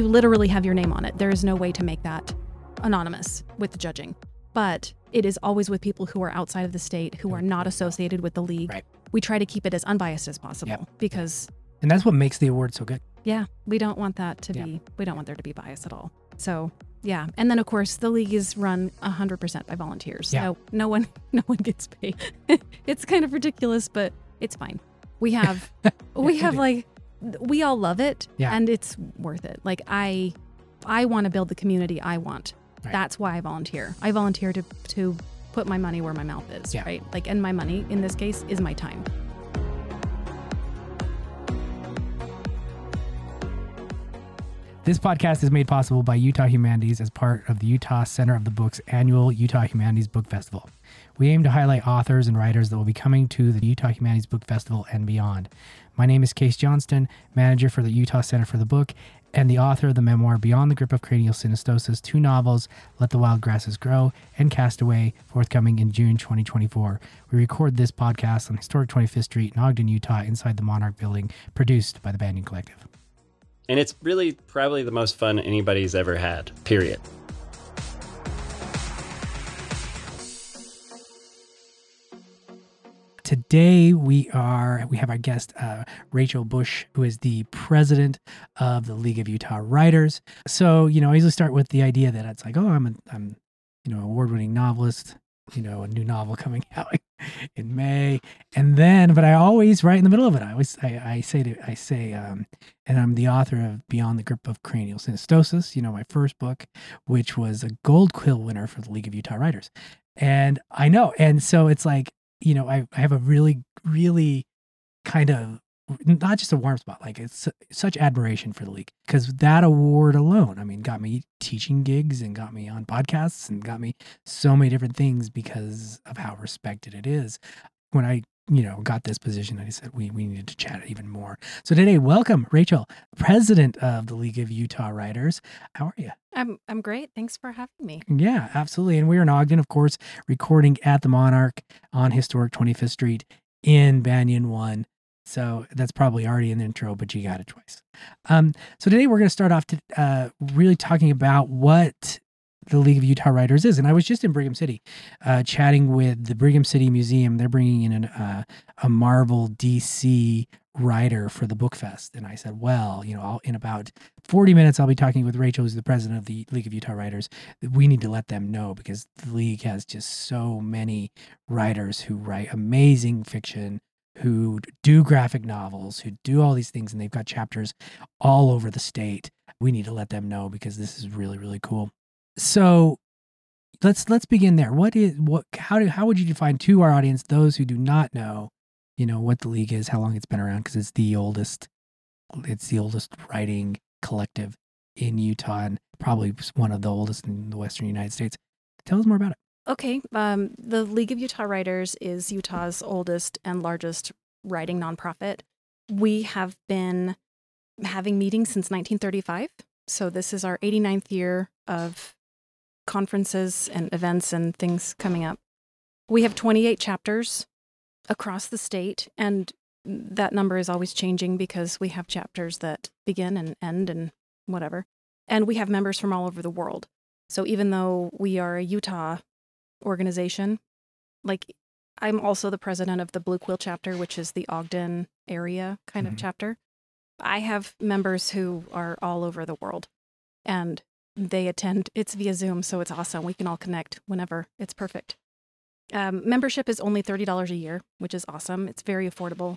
you literally have your name on it. There is no way to make that anonymous with the judging. But it is always with people who are outside of the state, who are not associated with the league. Right. We try to keep it as unbiased as possible Yep. because And that's what makes the award so good. yeah, we don't want that to Yeah. be, we don't want there to be bias at all. So, yeah. And then, of course, the league is run 100% by volunteers. Yeah. So, no one, no one gets paid. it's kind of ridiculous, but it's fine. We have, we have like, we all love it Yeah. and it's worth it. Like, I, I want to build the community I want. Right. That's why I volunteer. I volunteer to, to put my money where my mouth is, Yeah. right? Like, and my money in this case is my time. This podcast is made possible by Utah Humanities as part of the Utah Center of the Book's annual Utah Humanities Book Festival. We aim to highlight authors and writers that will be coming to the Utah Humanities Book Festival and beyond. My name is Case Johnston, manager for the Utah Center for the Book and the author of the memoir Beyond the Grip of Craniosynostosis, two novels, Let the Wild Grasses Grow and Castaway, forthcoming in June 2024. We record this podcast on historic 25th Street in Ogden, Utah, inside the Monarch Building, produced by the Banyan Collective. And it's really probably the most fun anybody's ever had, period. Today we are we have our guest uh, Rachael Bush, who is the president of the League of Utah Writers. So you know, I usually start with the idea that it's like, oh, I'm a, I'm you know award-winning novelist, you know, a new novel coming out in May, and then but I always right in the middle of it, I always I, I say to I say, um, and I'm the author of Beyond the Grip of Craniosynostosis, you know, my first book, which was a Gold Quill winner for the League of Utah Writers, and I know, and so it's like you know, I, I have a really, really kind of not just a warm spot, like it's such admiration for the league because that award alone, I mean, got me teaching gigs and got me on podcasts and got me so many different things because of how respected it is. When I, you know, got this position, I said we, we needed to chat even more. So today, welcome, Rachael, president of the League of Utah Writers. How are you? I'm, I'm great. Thanks for having me. Yeah, absolutely. And we're in Ogden, of course, recording at the Monarch on historic 25th Street in Banyan One. So that's probably already in the intro, but you got it twice. Um, so today we're going to start off to uh, really talking about what the League of Utah Writers is. And I was just in Brigham City, uh, chatting with the Brigham City Museum. They're bringing in an, uh, a Marvel DC writer for the book fest and i said well you know I'll, in about 40 minutes i'll be talking with rachel who's the president of the league of utah writers we need to let them know because the league has just so many writers who write amazing fiction who do graphic novels who do all these things and they've got chapters all over the state we need to let them know because this is really really cool so let's let's begin there what is what how do how would you define to our audience those who do not know you know what the league is how long it's been around because it's the oldest it's the oldest writing collective in utah and probably one of the oldest in the western united states tell us more about it Okay. Um, the League of Utah Writers is Utah's oldest and largest writing nonprofit. We have been having meetings since 1935. So this is our 89th year of conferences and events and things coming up. We have 28 chapters across the state, and that number is always changing because we have chapters that begin and end and whatever. And we have members from all over the world. So even though we are a Utah organization. Like I'm also the president of the Blue Quill chapter, which is the Ogden area kind Mhm. of chapter. I have members who are all over the world and they attend. It's via Zoom, so it's awesome. We can all connect whenever. It's perfect. Um, membership is only $30 a year, which is awesome. It's very affordable.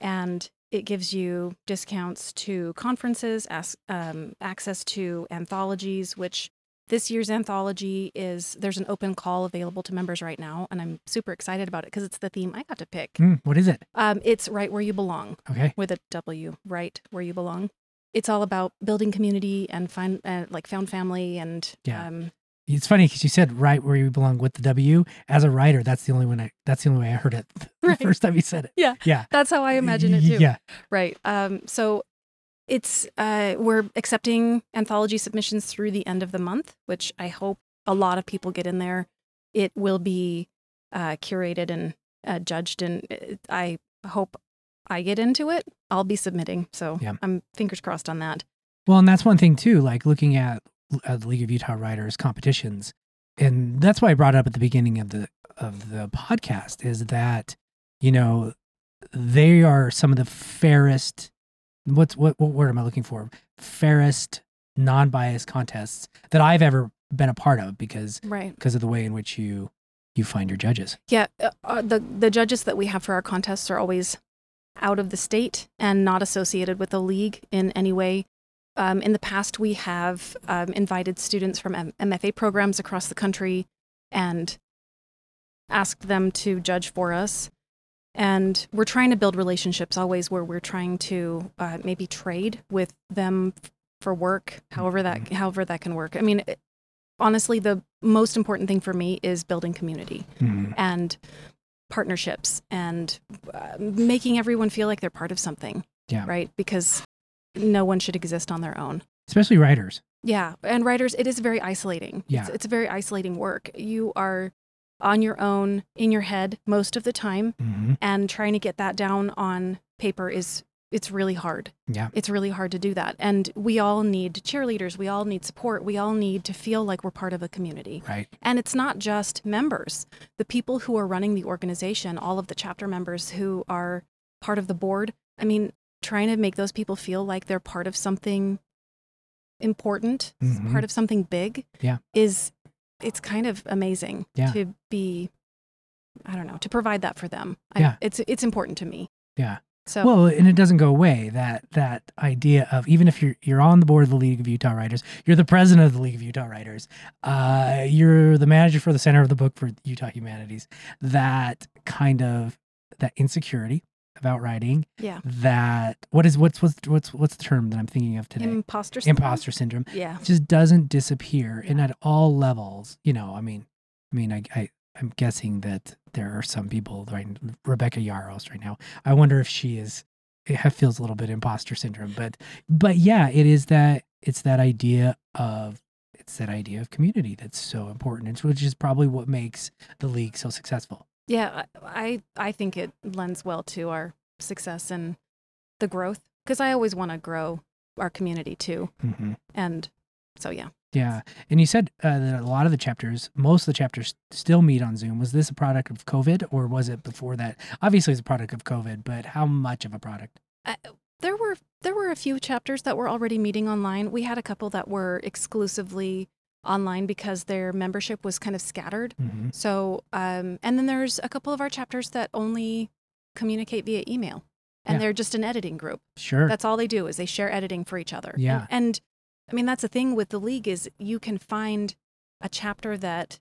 And it gives you discounts to conferences, as, um, access to anthologies, which this year's anthology is there's an open call available to members right now, and I'm super excited about it because it's the theme I got to pick. Hmm, what is it Um, it's right where you belong okay with a W, right where you belong. It's all about building community and find uh, like found family and Yeah. um, it's funny because you said right where you belong with the w as a writer that's the only one i that's the only way i heard it the Right. first time you said it Yeah. yeah that's how I imagine it too. yeah Right. Um, so it's uh, we're accepting anthology submissions through the end of the month, which I hope a lot of people get in there. It will be uh, curated and uh, judged, and uh, I hope I get into it. I'll be submitting, so Yeah. I'm fingers crossed on that. Well, and that's one thing too. Like looking at the League of Utah Writers competitions, and that's why I brought it up at the beginning of the of the podcast is that you know they are some of the fairest. What's what what word am I looking for? Fairest, non-biased contests that I've ever been a part of because Right. because of the way in which you you find your judges. Yeah. Uh, uh, the the judges that we have for our contests are always out of the state and not associated with the league in any way. Um, in the past, we have um, invited students from M- MFA programs across the country and asked them to judge for us. And we're trying to build relationships always where we're trying to uh, maybe trade with them f- for work, however that however that can work. I mean, it- honestly, the most important thing for me is building community Mhm. and partnerships and uh, making everyone feel like they're part of something. Yeah. Right? Because no one should exist on their own. Especially writers. Yeah. And writers, it is very isolating. Yeah. It's, it's very isolating work. You are on your own in your head most of the time hmm and trying to get that down on paper is it's really hard. Yeah. It's really hard to do that. And we all need cheerleaders, we all need support, we all need to feel like we're part of a community. Right. And it's not just members, the people who are running the organization, all of the chapter members who are part of the board. I mean, trying to make those people feel like they're part of something important, Mhm. part of something big Yeah. is it's kind of amazing Yeah. to be I don't know, to provide that for them. I- Yeah. it's it's important to me. Yeah. So Well, and it doesn't go away that that idea of even if you're you're on the board of the League of Utah Writers, you're the president of the League of Utah Writers, uh, you're the manager for the Center of the Book for Utah Humanities. That kind of that insecurity about writing. yeah. That what is what's what's what's what's the term that I'm thinking of today? Imposter syndrome. Imposter syndrome Yeah. just doesn't disappear, and at all levels. You know, I mean, I mean, I, I I'm guessing that there are some people right. Rebecca Yarros right now. I wonder if she is. It feels a little bit imposter syndrome, but but yeah, it is that it's that idea of it's that idea of community that's so important, it's- which is probably what makes the league so successful. Yeah, I I I think it lends well to our success and the growth because I always want to grow our community too. Mm-hmm. And so yeah. Yeah, and you said uh, that a lot of the chapters, most of the chapters, still meet on Zoom. Was this a product of COVID, or was it before that? Obviously, it's a product of COVID, but how much of a product? There were there were a few chapters that were already meeting online. We had a couple that were exclusively online because their membership was kind of scattered. Mm-hmm. So um and then there's a couple of our chapters that only communicate via email. And Yeah. they're just an editing group. Sure. That's all they do is they share editing for each other. Yeah. And, I mean that's the thing with the league is you can find a chapter that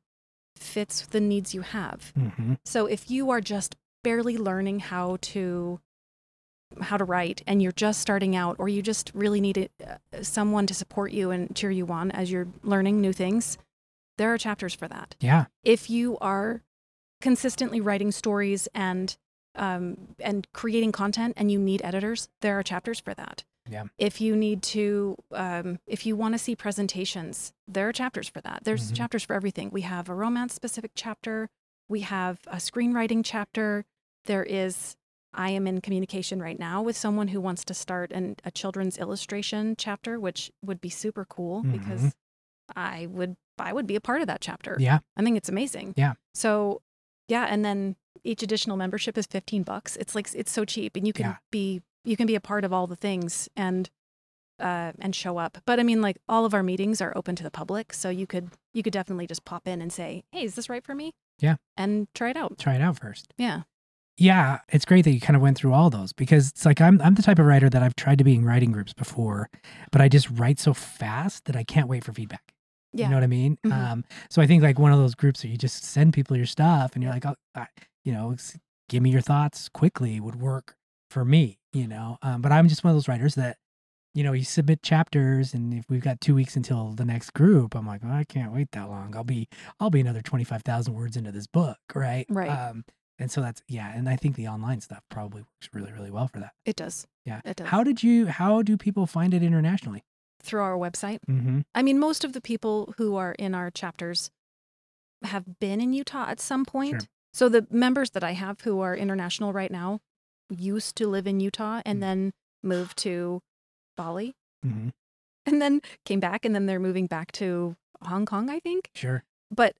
fits the needs you have. mm-hmm. So if you are just barely learning how to how to write and you're just starting out or you just really need uh, someone to support you and cheer you on as you're learning new things, there are chapters for that Yeah. if you are consistently writing stories and um, and creating content and you need editors there are chapters for that Yeah. if you need to um, if you want to see presentations there are chapters for that there's Mhm. chapters for everything we have a romance specific chapter we have a screenwriting chapter there is i am in communication right now with someone who wants to start an, a children's illustration chapter which would be super cool Mhm. because i would i would be a part of that chapter Yeah. I think it's amazing. Yeah. So, yeah, and then each additional membership is 15 bucks. It's like it's so cheap and you can Yeah. be you can be a part of all the things and uh and show up. But I mean like all of our meetings are open to the public, so you could you could definitely just pop in and say, "Hey, is this right for me?" Yeah. And try it out. Try it out first. Yeah. Yeah, it's great that you kind of went through all those because it's like I'm I'm the type of writer that I've tried to be in writing groups before, but I just write so fast that I can't wait for feedback. Yeah. You know what I mean? Mhm. Um, so I think like one of those groups where you just send people your stuff and you're like, oh, I, you know, give me your thoughts quickly would work for me, you know? Um, but I'm just one of those writers that, you know, you submit chapters and if we've got two weeks until the next group, I'm like, oh, I can't wait that long. I'll be, I'll be another 25,000 words into this book. Right. Right. Um, and so that's, yeah. And I think the online stuff probably works really, really well for that. It does. Yeah. It does. How did you, how do people find it internationally? Through our website. Mm-hmm. I mean, most of the people who are in our chapters have been in Utah at some point. Sure. So the members that I have who are international right now used to live in Utah and Mm. then moved to Bali. Mm-hmm. and then came back, and then they're moving back to Hong Kong, I think. Sure. But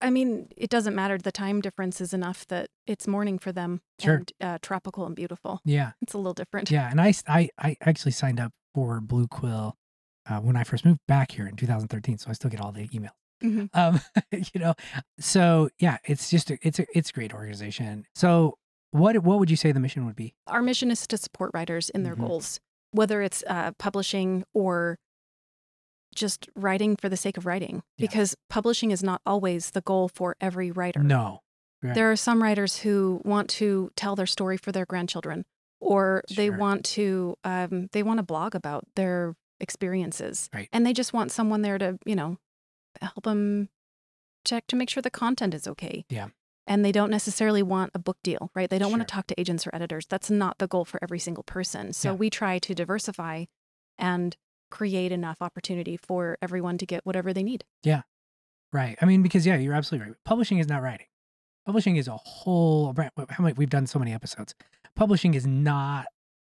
I mean, it doesn't matter. The time difference is enough that it's morning for them Sure. and uh, tropical and beautiful. Yeah. It's a little different. Yeah. And I, I, I actually signed up for Blue Quill uh, when I first moved back here in 2013. So I still get all the emails. Mhm. Um, you know, so yeah, it's just, a, it's a, it's a great organization. So what, what would you say the mission would be? Our mission is to support writers in their Mhm. goals, whether it's uh, publishing or just writing for the sake of writing, Yeah. because publishing is not always the goal for every writer. No. Right. There are some writers who want to tell their story for their grandchildren, or they want to um, they want to blog about their experiences, Right. and they just want someone there to you know help them check to make sure the content is okay. Yeah. And they don't necessarily want a book deal, right? They don't want to talk to agents or editors. That's not the goal for every single person. So Yeah. we try to diversify and create enough opportunity for everyone to get whatever they need. Yeah. Right. I mean, because yeah, you're absolutely right. Publishing is not writing. Publishing is a whole. brand- How many? We've done so many episodes. Publishing is not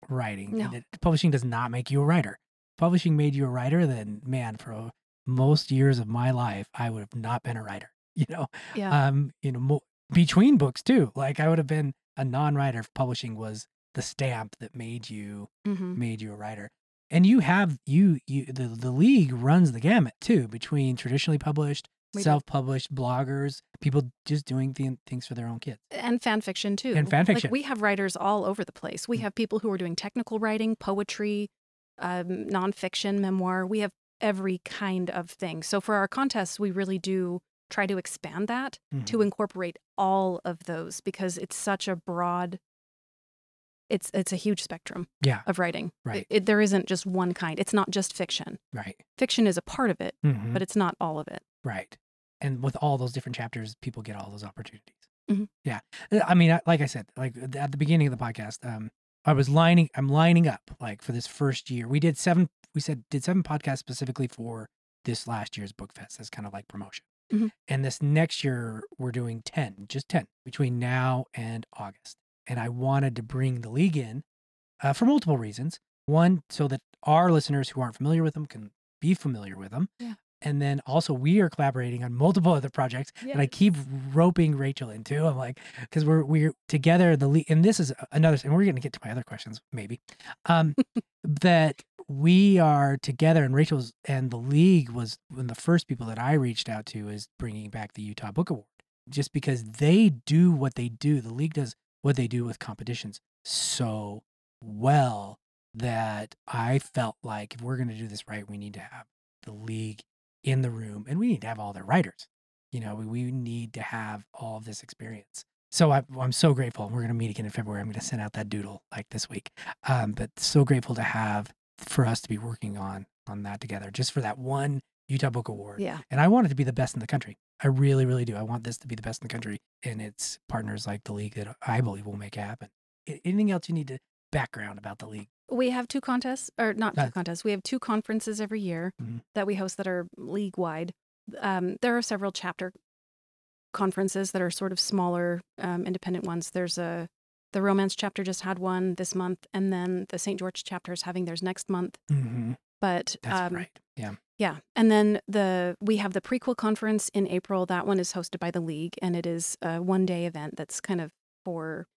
writing. No. it- publishing does not make you a writer. Publishing made you a writer. Then, man, for most years of my life, I would have not been a writer. You know, Yeah. um, you know, mo- between books too. Like I would have been a non-writer if publishing was the stamp that made you hmm made you a writer. And you have you you the the league runs the gamut too between traditionally published, We self-published bloggers, people just doing th- things for their own kids. and fan fiction too. And fan fiction. Like we have writers all over the place. We Mm. have people who are doing technical writing, poetry, um, nonfiction, memoir. We have every kind of thing. So for our contests, we really do try to expand that to Mhm. incorporate all of those because it's such a broad. It's it's a huge spectrum Yeah, of writing. Right. it- there isn't just one kind. It's not just fiction. right. Fiction is a part of it, Mhm. but it's not all of it. Right. And with all those different chapters, people get all those opportunities. Mhm. Yeah. Uh, I mean, like I said, like at the beginning of the podcast, um, I was lining, I'm lining up like for this first year. We did seven, we said, did seven podcasts specifically for this last year's book fest as kind of like promotion. Mhm. And this next year, we're doing 10, just 10 between now and August. And I wanted to bring the league in uh, for multiple reasons. One, so that our listeners who aren't familiar with them can be familiar with them. Yeah. And then also, we are collaborating on multiple other projects that I keep roping Rachael into. I'm like, because we're we're together the league, and this is another, and we're going to get to my other questions maybe. Um, that we are together, and Rachael's and the league was one of the first people that I reached out to is bringing back the Utah Book Award, just because they do what they do. The league does what they do with competitions so well that I felt like if we're going to do this right, we need to have the league in the room and we need to have all their writers. You know, we, we need to have all of this experience. So I, I'm so grateful. We're going to meet again in February. I'm going to send out that doodle like this week. Um, but so grateful to have for us to be working on on that together, just for that one Utah Book Award. Yeah. And I want it to be the best in the country. I really, really do. I want this to be the best in the country, and it's partners like the league that I believe will make it happen. Anything else you need to background about the league? We have two contests, or not two contests. We have two conferences every year Mhm. that we host that are league wide. Um, there are several chapter conferences that are sort of smaller, um, independent ones. There's a the romance chapter just had one this month, and then the St. George chapter is having theirs next month. Mm-hmm. But That's um, right. Yeah. yeah, and then the we have the prequel conference in April. That one is hosted by the league, and it is a one day event that's kind of for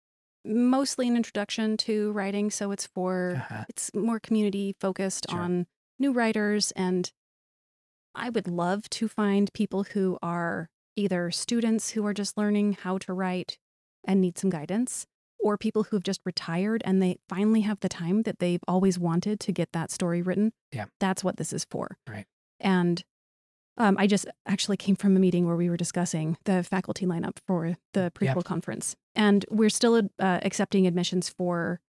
mostly an introduction to writing. So it's for Uh-huh. it's more community focused Sure. on new writers and i would love to find people who are either students who are just learning how to write and need some guidance or people who've just retired and they finally have the time that they've always wanted to get that story written Yeah. that's what this is for Right. and um, i just actually came from a meeting where we were discussing the faculty lineup for the Yeah. prequel conference and we're still uh, accepting admissions for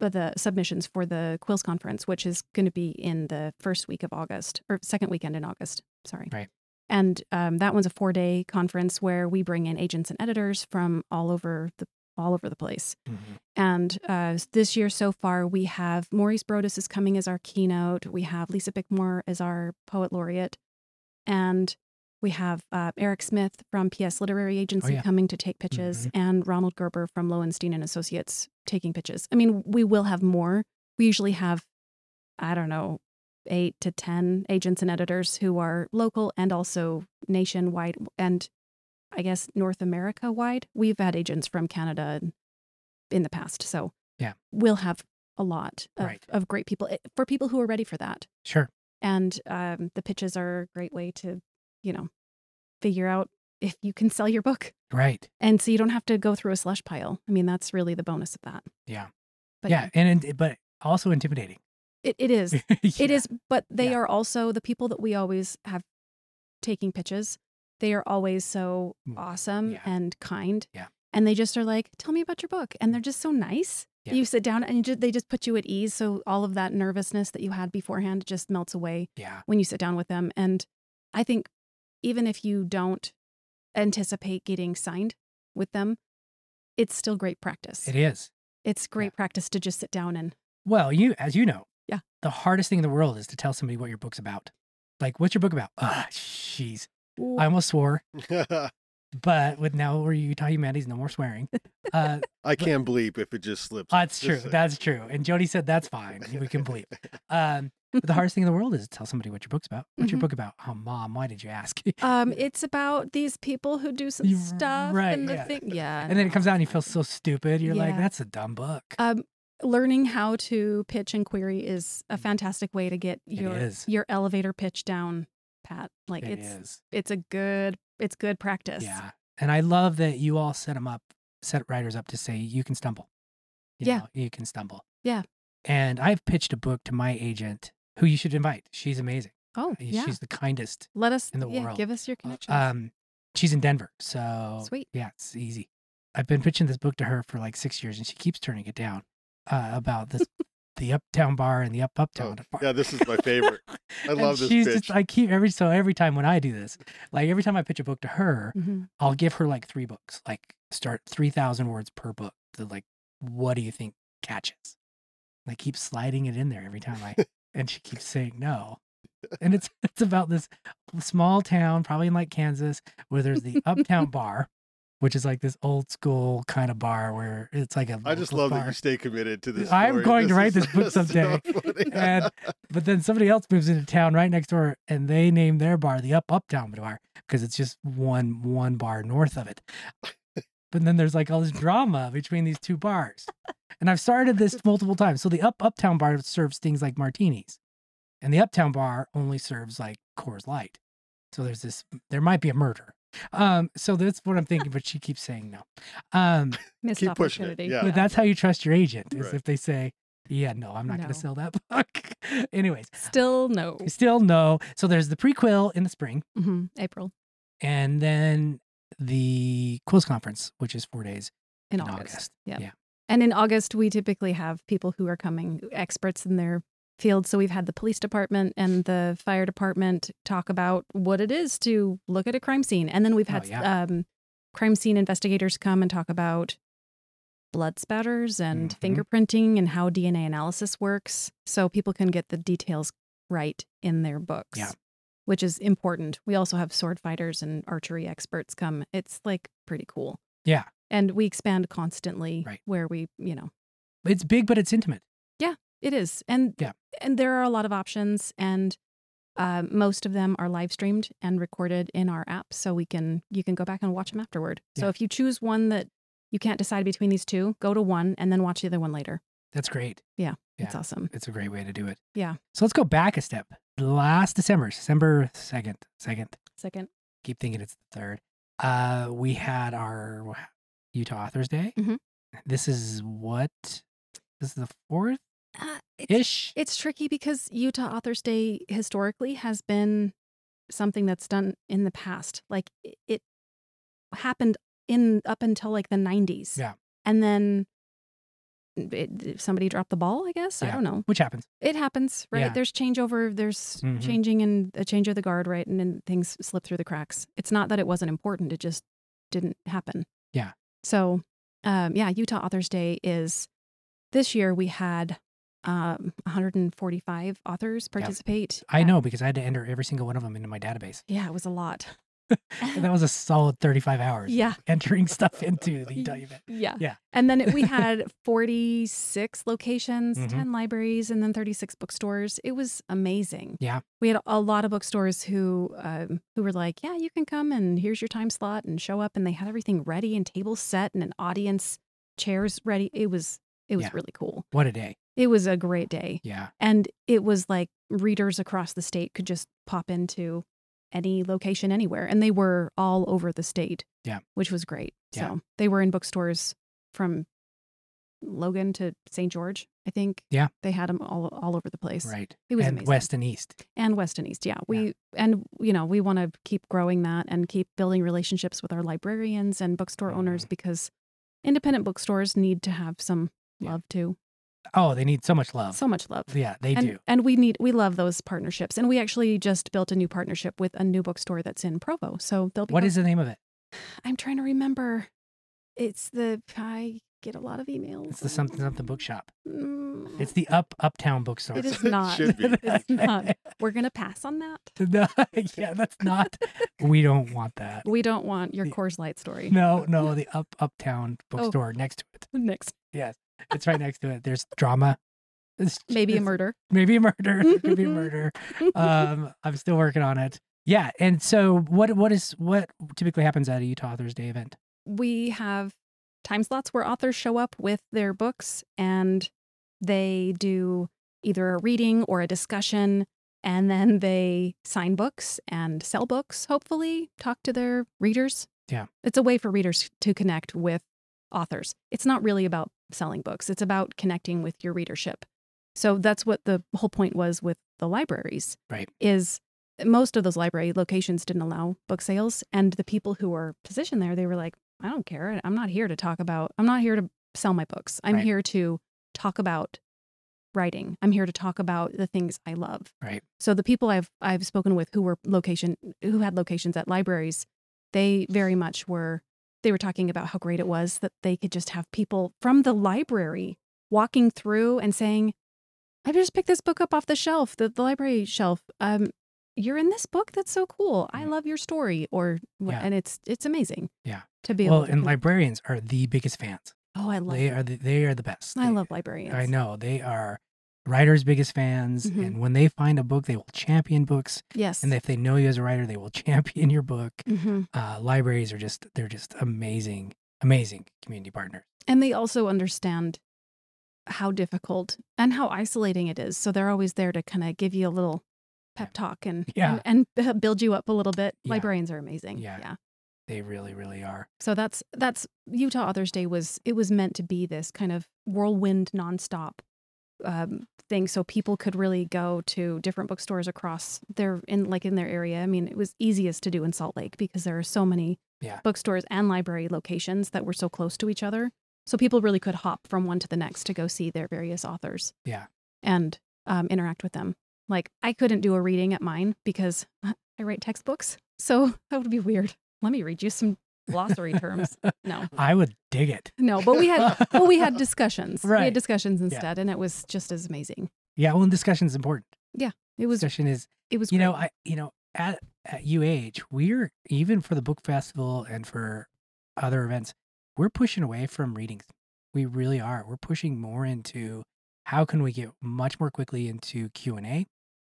but the submissions for the Quills conference, which is going to be in the first week of August or second weekend in August. Sorry. Right. And um, that one's a four day conference where we bring in agents and editors from all over the all over the place. Mhm. And uh, this year so far, we have Maurice Broaddus is coming as our keynote. We have Lisa Bickmore as our poet laureate, and we have uh, Eric Smith from PS Literary Agency Oh, yeah. coming to take pitches, Mhm. and Ronald Gerber from Lowenstein and Associates taking pitches. I mean, we will have more. We usually have, I don't know, eight to 10 agents and editors who are local and also nationwide and I guess North America wide. We've had agents from Canada in the past. So Yeah. we'll have a lot of, Right. of great people eh, for people who are ready for that. Sure. And um, the pitches are a great way to, you know, figure out if you can sell your book. Right. And so you don't have to go through a slush pile. I mean, that's really the bonus of that. Yeah. But yeah. And, and but also intimidating. it, it is. It Yeah. is, but they Yeah. are also the people that we always have taking pitches. They are always so Mm, awesome yeah. and kind. Yeah. And they just are like, tell me about your book. And they're just so nice. Yeah. You sit down and just, they just put you at ease. So all of that nervousness that you had beforehand just melts away Yeah. when you sit down with them. And I think even if you don't anticipate getting signed with them, it's still great practice. It is. It's great practice to just sit down and Well, you as you know, Yeah. the hardest thing in the world is to tell somebody what your book's about. Like, what's your book about? Ah, jeez. I almost swore, but with now we're Utah Humanities, no more swearing. Uh, I can't bleep if it just slips. that's true. That's true. And Jody said that's fine. We can bleep. Um, but the hardest thing in the world is to tell somebody what your book's about. What's your Mhm. book about? Oh, mom, why did you ask? Um, it's about these people who do some You- stuff right, and the yeah. thing. Yeah. and then it comes out and you feel so stupid. You're like, that's a dumb book. um, learning how to pitch and query is a fantastic way to get your your elevator pitch down, Pat. Like It it's is. it's a good it's good practice. Yeah. And I love that you all set them up, set writers up to say, you can stumble. You Yeah. know, you can stumble. Yeah. And I've pitched a book to my agent who you should invite. She's amazing. Oh, yeah. She's the kindest. Let us in the yeah, world. give us your connection. Um, she's in Denver. So Sweet. Yeah, it's easy. I've been pitching this book to her for like six years and she keeps turning it down uh, about this, the uptown bar and the up Oh, uptown bar. yeah, this is my favorite. I love this she's pitch. Just, I keep every so every time when I do this, like every time I pitch a book to her, Mhm. I'll give her like three books, like start 3,000 words per book. To like, what do you think catches? And I keep sliding it in there every time I, and she keeps saying no. And it's it's about this small town, probably in like Kansas, where there's the Uptown Bar, which is like this old school kind of bar where it's like a. I just love bar. that you stay committed to this. I'm story. going to write this book someday, funny. and- But then somebody else moves into town right next door, and they name their bar the Up Uptown Bar because it's just one one bar north of it. But then there's like all this drama between these two bars, and I've started this multiple times. So the Up Uptown Bar serves things like martinis, and the Uptown Bar only serves like Coors Light. So there's this. There might be a murder. Um. So that's what I'm thinking, but she keeps saying no. Um. Missed keep pushing it, opportunity. yeah. But that's how you trust your agent is Right. if they say, "Yeah, no, I'm not going No. to sell that book." Anyways, Still no. still no. So there's the prequel in the spring, hmm April and then the Quills conference, which is four days in, in August. August. Yeah. Yeah. And in August, we typically have people who are coming, experts in their field. So we've had the police department and the fire department talk about what it is to look at a crime scene. And then we've Oh, had yeah. um, crime scene investigators come and talk about blood spatters and Mhm. fingerprinting and how DNA analysis works. So people can get the details right in their books. Yeah. Which is important. We also have sword fighters and archery experts come. It's like pretty cool. Yeah, And we expand constantly Right. where we, you know, it's big, but it's intimate. It is. And Yeah. and there are a lot of options and uh, most of them are live streamed and recorded in our app so we can you can go back and watch them afterward. So if you choose one that you can't decide between these two, go to one and then watch the other one later. That's great. It's Yeah. It's awesome. It's a great way to do it. Yeah. So let's go back a step. Last December, December second, second. Second. Keep thinking it's the third. Uh, we had our Utah Authors Day. Mhm. This is what? This is the fourth Uh, it's, ish. it's tricky because Utah Authors Day historically has been something that's done in the past. Like it, it happened in up until like the 90s. Yeah. And then it, somebody dropped the ball, I guess. I don't know. Which happens. It happens, right? Yeah. There's changeover, there's Mhm. changing and a change of the guard, right? And then things slip through the cracks. It's not that it wasn't important, it just didn't happen. Yeah. So, um, yeah, Utah Authors Day is this year we had um, 145 authors participate. I at- know because I had to enter every single one of them into my database. Yeah, it was a lot. That was a solid 35 hours. Yeah. Entering stuff into the event. Yeah. Yeah. And then we had 46 locations, Mhm. 10 libraries, and then 36 bookstores. It was amazing. Yeah. We had a lot of bookstores who um, who were like, "Yeah, you can come and here's your time slot and show up." And they had everything ready and tables set and an audience chairs ready. It was it was Yeah. really cool. What a day. It was a great day. Yeah. And it was like readers across the state could just pop into any location anywhere. And they were all over the state. Yeah. Which was great. Yeah. So they were in bookstores from Logan to St. George, I think. Yeah. They had them all, all over the place. Right. It was and amazing. west and east. And West and East. Yeah. We, and, you know, we want to keep growing that and keep building relationships with our librarians and bookstore owners Mhm. because independent bookstores need to have some Yeah. love too. Oh, they need so much love. So much love yeah, they and, do. And we need we love those partnerships. And we actually just built a new partnership with a new bookstore that's in Provo. So they'll be What is the name of it? I'm trying to remember. It's the I get a lot of emails. It's the something something bookshop. Mm, It's the up uptown bookstore. it is not. Should be. It's not. We're gonna pass on that. No, yeah, that's not. We don't want that. We don't want your The- Coors Light story. No, no, the up uptown Oh. bookstore next to it. Next, Yes, it's right next to it. There's drama. It's maybe a murder. Maybe a murder. Could be a murder. Um, I'm still working on it. Yeah, and so what? What is what typically happens at a Utah Authors Day event? we have time slots where authors show up with their books and they do either a reading or a discussion and then they sign books and sell books hopefully talk to their readers Yeah. it's a way for readers to connect with authors it's not really about selling books it's about connecting with your readership so that's what the whole point was with the libraries Right. is most of those library locations didn't allow book sales and the people who were positioned there they were like i don't care i'm not here to talk about i'm not here to sell my books i'm Right. here to talk about writing i'm here to talk about the things i love Right. so the people i've i've spoken with who were location who had locations at libraries they very much were they were talking about how great it was that they could just have people from the library walking through and saying i just picked this book up off the shelf the, the library shelf um you're in this book that's so cool i Mhm. love your story or Yeah. and it's it's amazing Yeah. to be Well, able to and librarians are the biggest fans. oh i love They are the, they are the best. i They- love librarians I know they are writers' biggest fans, Mhm. and when they find a book, they will champion books. yes And if they know you as a writer, they will champion your book. hmm Uh, libraries are just they're just amazing, amazing community partners. and they also understand how difficult and how isolating it is so they're always there to kind of give you a little pep talk and Yeah. and, and build you up a little bit Yeah. librarians are amazing Yeah. yeah They really, really are. so that's that's utah authors day was it was meant to be this kind of whirlwind nonstop um, thing so people could really go to different bookstores across their in like in their area. I mean it was easiest to do in salt lake because there are so many Yeah. bookstores and library locations that were so close to each other. So people really could hop from one to the next to go see their various authors Yeah. and um, interact with them. Like i couldn't do a reading at mine because i write textbooks. So that would be weird. Let me read you some glossary terms no I would dig it. no but we had well we had discussions Right. we had discussions instead and it was just as amazing Yeah, well, and discussion is important. Yeah, it was Discussion is, it was you know. I, you know, at at UH, we're even for the book festival and for other events, we're pushing away from readings. We really are. We're pushing more into how can we get much more quickly into Q and A.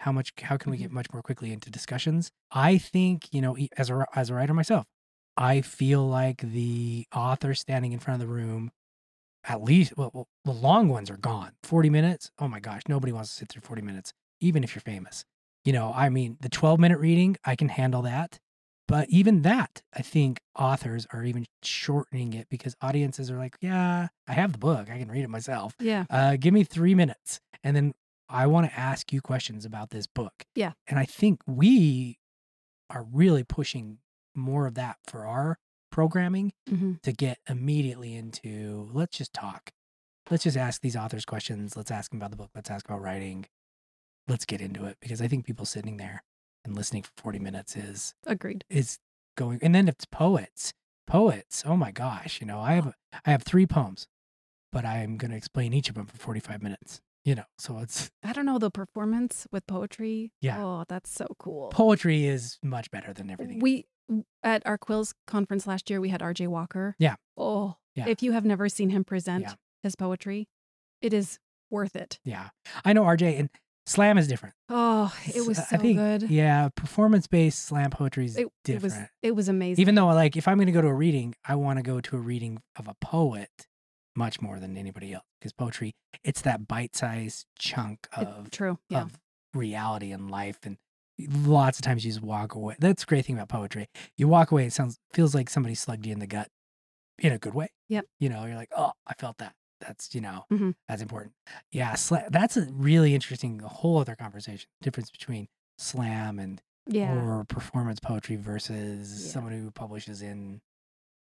How much? How can we get much more quickly into discussions? I think you know, e- as a as a writer myself, I feel like the author standing in front of the room, at least well, well, the long ones are gone. Forty minutes. Oh my gosh, nobody wants to sit through forty minutes, even if you're famous. You know, I mean, the twelve minute reading, I can handle that. But even that, I think authors are even shortening it because audiences are like, yeah, I have the book. I can read it myself. yeah Uh, give me three minutes. And then I want to ask you questions about this book. Yeah. And I think we are really pushing more of that for our programming hmm to get immediately into let's just talk. Let's just ask these authors questions. Let's ask them about the book. Let's ask about writing. Let's get into it because I think people sitting there and listening for 40 minutes is agreed is going and then if it's poets poets oh my gosh you know i have i have three poems but i'm going to explain each of them for 45 minutes you know so it's i don't know the performance with poetry Yeah. oh that's so cool poetry is much better than everything we At our Quills conference last year, we had RJ Walker. Yeah. Oh, Yeah. if you have never seen him present Yeah. his poetry, it is worth it. Yeah, I know RJ and slam is different. Oh, it was so I think, good. Yeah, performance based slam poetry is It, it different. was it was amazing. Even though, like, if I'm going to go to a reading, I want to go to a reading of a poet much more than anybody else because poetry, it's that bite sized chunk It- of true. Yeah. of reality and life and lots of times you just walk away that's the great thing about poetry you walk away it sounds feels like somebody slugged you in the gut in a good way Yep. you know you're like oh i felt that that's you know Mhm. that's important yeah sla- that's a really interesting a whole other conversation difference between slam and yeah. or performance poetry versus Yeah. someone who publishes in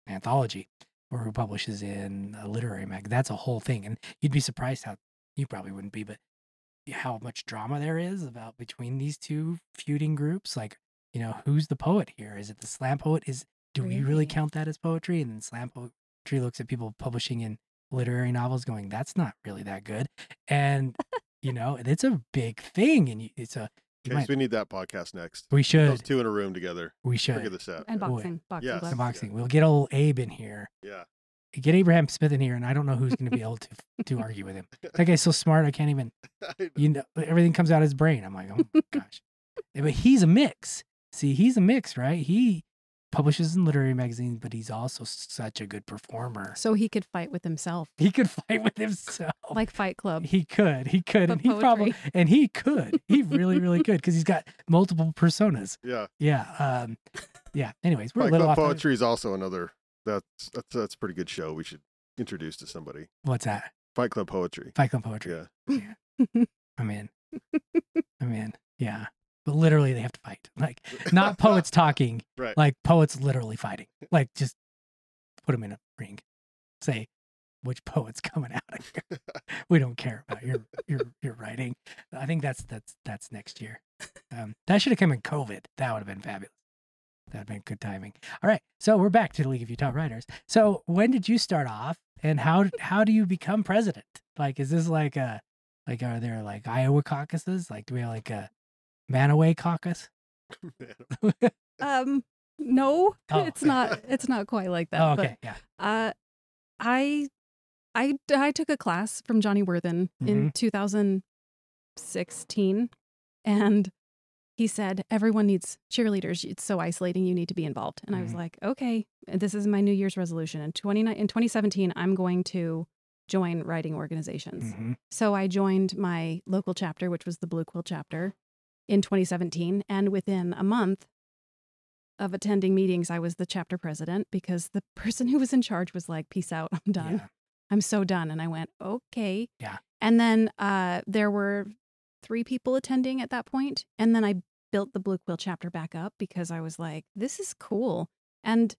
anthology or who publishes in a literary mag. That's a whole thing, and you'd be surprised how you probably wouldn't be, but how much drama there is about between these two feuding groups. Like, you know, who's the poet here? Is it the slam poet? Is do we really Really? count that as poetry? And then slam poetry looks at people publishing in literary novels, going, "That's not really that good," and you know, it's a big thing, and you, it's a you Okay, might, so we need that podcast next. we should Those two in a room together. we should Figure this out. and boy. boxing, boxing Yes. gloves. unboxing. We'll get old Abe in here. Yeah. Get Abraham Smith in here, and I don't know who's going to be able to to argue with him. That guy's so smart. I can't even. You know, everything comes out of his brain. I'm like, oh my gosh. Yeah, But he's a mix. See, he's a mix, right? He publishes in literary magazines, but he's also such a good performer. So he could fight with himself, He could fight with himself. like Fight Club. he could, he could, But and he probably, and he could, he really, really could, because he's got multiple personas. Yeah. Yeah, um, yeah. Anyways, we're a little Club off. Poetry is also another. That's that's that's a pretty good show. We should introduce to somebody. What's that? Fight Club Poetry. Fight Club poetry. Yeah. I'm in. I'm in. Yeah. But literally, they have to fight. Like, not poets talking, Right. like poets literally fighting. Like, just put them in a ring. Say, which poet's coming out of here? we don't care about your your your writing. I think that's that's that's next year. Um, that should have come in COVID. That would have been fabulous. That'd been good timing. All right, so we're back to the League of Utah Writers. So when did you start off, and how how do you become president? Like, is this like a like are there like Iowa caucuses? Like, do we have like a Manaway caucus? Um, no, Oh. it's not. It's not quite like that. oh, but, okay, yeah. Uh, I, I, I took a class from Johnny Worthen in 2016, and he said everyone needs cheerleaders. It's so isolating. You need to be involved. And I was Mhm. like, okay, this is my New Year's resolution. In 29 in 2017, I'm going to join writing organizations. Mhm. So I joined my local chapter, which was the Blue Quill chapter, in 2017. And within a month of attending meetings, I was the chapter president because the person who was in charge was like, peace out, I'm done. Yeah. I'm so done. And I went, okay. Yeah. And then uh, there were three people attending at that point, And then I built the Blue Quill chapter back up because I was like, this is cool. And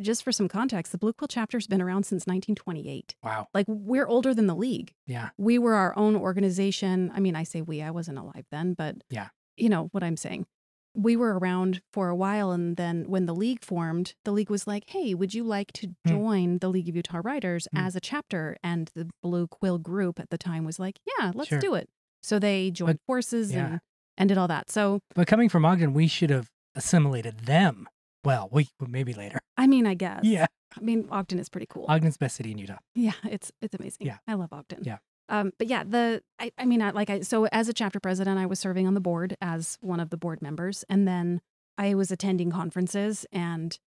just for some context, the Blue Quill chapter's been around since 1928. Wow. Like we're older than the league. Yeah. We were our own organization. I mean, I say we, I wasn't alive then, but Yeah. you know what I'm saying. We were around for a while. And then when the league formed, the league was like, hey, would you like to Hmm. join the League of Utah Writers Hmm. as a chapter? And the Blue Quill group at the time was like, yeah, let's Sure. do it. So they joined forces yeah. and, and did all that. So, But coming from Ogden, we should have assimilated them. Well, we maybe later. I mean, I guess. Yeah. I mean, Ogden is pretty cool. Ogden's best city in Utah. Yeah, it's it's amazing. Yeah. I love Ogden. Yeah. Um, but yeah, the I, I mean, I, like I so as a chapter president, I was serving on the board as one of the board members, and then I was attending conferences, and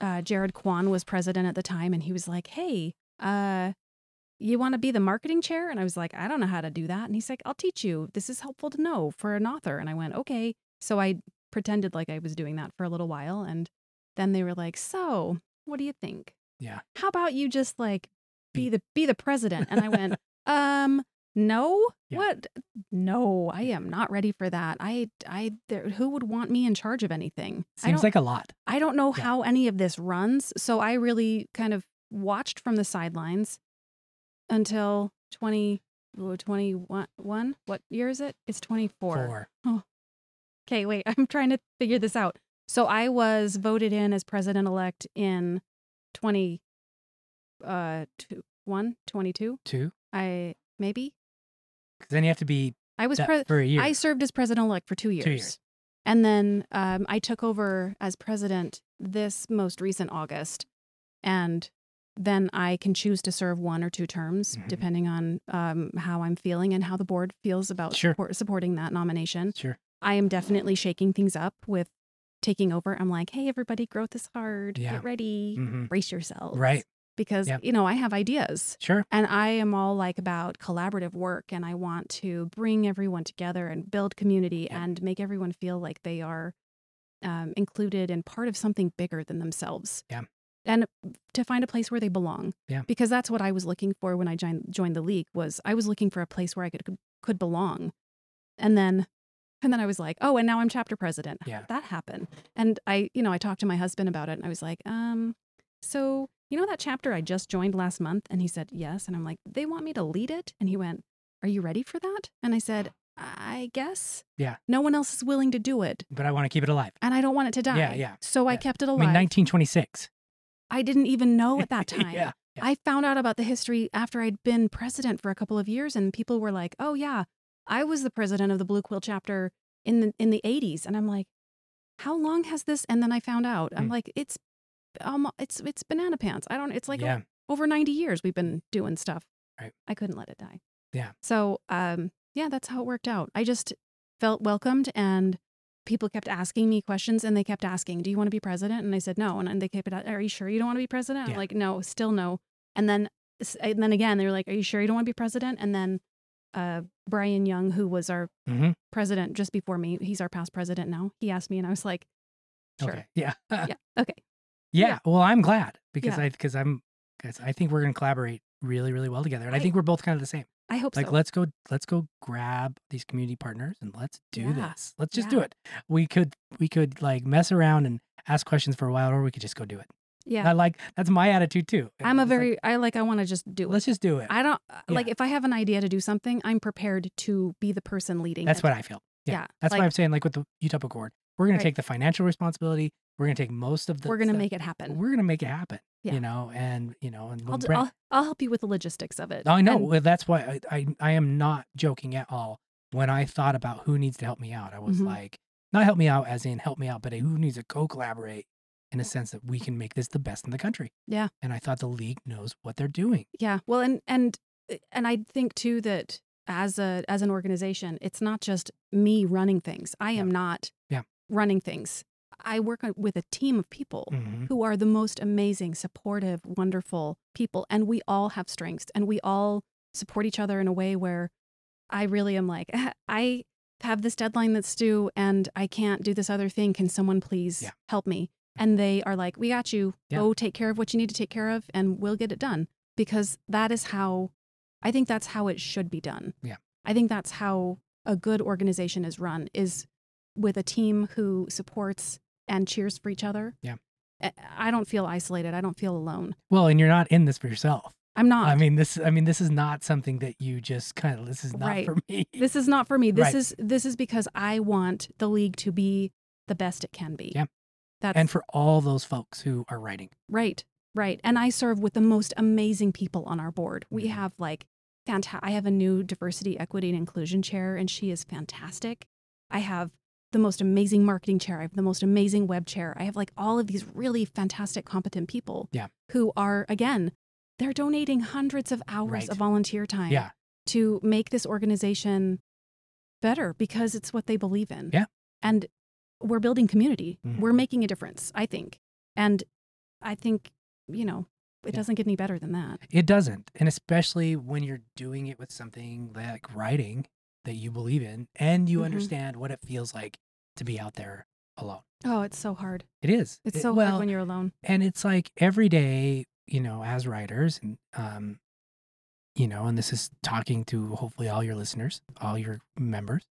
uh, Jared Quan was president at the time, and he was like, "Hey, uh, you want to be the marketing chair?" And I was like, "I don't know how to do that," and he's like, "I'll teach you. This is helpful to know for an author." And I went, "Okay." So I pretended like I was doing that for a little while, and then they were like, "So, what do you think?" Yeah. how about you just like be Be- the be the president and i went um no Yeah. what no i am not ready for that i i there, who would want me in charge of anything Seems like a lot. i don't know Yeah. how any of this runs so i really kind of watched from the sidelines until 20 oh, 21 one? what year is it it's 24 Four. Okay, wait. I'm trying to figure this out. So I was voted in as president elect in 20 uh two, 1 22. Two. I maybe Because then you have to be I was pre- for a year. I served as president elect for 2 years. Two years. And then um, I took over as president this most recent August, and then I can choose to serve one or two terms Mhm. depending on um, how I'm feeling and how the board feels about Sure. support, supporting that nomination. Sure. I am definitely shaking things up with taking over. I'm like, hey, everybody, growth is hard. Yeah. Get ready, hmm brace yourselves. Right. Because, Yep. you know, I have ideas Sure. and I am all like about collaborative work and I want to bring everyone together and build community Yeah. and make everyone feel like they are um, included and part of something bigger than themselves. Yeah. And to find a place where they belong. Yeah. Because that's what I was looking for when I joined, joined the league was I was looking for a place where I could could belong. And then and then I was like, oh, and now I'm chapter president. Yeah. that happened. And I, you know, I talked to my husband about it and I was like, um, so you know that chapter I just joined last month? And he said, yes. And I'm like, they want me to lead it? And he went, are you ready for that? And I said, I guess. Yeah. No one else is willing to do it. But I want to keep it alive. And I don't want it to die. Yeah, yeah, So I kept it I alive. mean, 1926. I didn't even know at that time. yeah. yeah. I found out about the history after I'd been president for a couple of years, and people were like, "Oh yeah, I was the president of the Blue Quill chapter in the in the '80s," and I'm like, "How long has this?" And then I found out. I'm Hmm. like, "It's um, it's it's banana pants. I don't. It's like yeah. over 90 years we've been doing stuff. Right. I couldn't let it die. Yeah. So um, yeah, that's how it worked out. I just felt welcomed and. People kept asking me questions and they kept asking, Do you want to be president? And I said, No. And then they kept, Are you sure you don't want to be president? Yeah. I'm like, No, still no. And then and then again, they were like, "Are you sure you don't want to be president?" And then uh, Brian Young, who was our hmm president just before me, he's our past president now. He asked me, and I was like, "Sure, Okay. Yeah. yeah, okay, Yeah, Yeah. well, I'm glad because Yeah. I because I'm because I think we're going to collaborate really really well together, and I- think we're both kind of the same. I hope so. Like, so." let's go let's go grab these community partners and let's do Yeah. this. Let's just do it. We could we could like mess around and ask questions for a while, or we could just go do it. yeah, I like that's my attitude too. I'm a It's like, very I like I want to just do it. let's just do it. I don't uh, like if I have an idea to do something, I'm prepared to be the person leading. That's it. what I feel. Yeah, Yeah, that's why I'm saying like with the Utah Accord. We're going Right. to take the financial responsibility. We're going to take most of the. we're gonna stuff- make it happen. We're going to make it happen. Yeah. You know, and you know, and I'll, Brent- I'll I'll help you with the logistics of it. I know. And- well, that's why I, I I am not joking at all. When I thought about who needs to help me out, I was Mhm. like, not help me out as in help me out, but who needs to co-collaborate in a sense that we can make this the best in the country. Yeah. And I thought the league knows what they're doing. Yeah. Well, and and uh, and I think too that as a as an organization, it's not just me running things. I am not Yeah. running things. I work with a team of people Mhm. who are the most amazing, supportive, wonderful people, and we all have strengths, and we all support each other in a way where I really am like, I have this deadline that's due, and I can't do this other thing. Can someone please Yeah. help me? And they are like, we got you. Yeah. Go take care of what you need to take care of, and we'll get it done. Because that is how, I think that's how it should be done. Yeah. I think that's how a good organization is run is with a team who supports and cheers for each other. Yeah. I- I don't feel isolated. I don't feel alone. Well, and you're not in this for yourself. I'm not. I mean, this. I mean, this is not something that you just kind of. This is not Right. for me. this is not for me. This Right. is this is because I want the league to be the best it can be. Yeah. That's and for all those folks who are writing. right. Right. And I serve with the most amazing people on our board. We Mhm. have like fantastic I have a new diversity, equity and inclusion chair and she is fantastic. I have the most amazing marketing chair. I have the most amazing web chair. I have like all of these really fantastic competent people Yeah. who are again they're donating hundreds of hours Right. of volunteer time Yeah. to make this organization better because it's what they believe in. Yeah. And we're building community. Mhm. We're making a difference, I think. And I think, you know, it Yeah. doesn't get any better than that. It doesn't. And especially when you're doing it with something like writing that you believe in and you Mhm. understand what it feels like to be out there alone. Oh, it's so hard. It is. It's It- so well, hard when you're alone. and it's like every day, you know, as writers and um you know, and this is talking to hopefully all your listeners, all your members,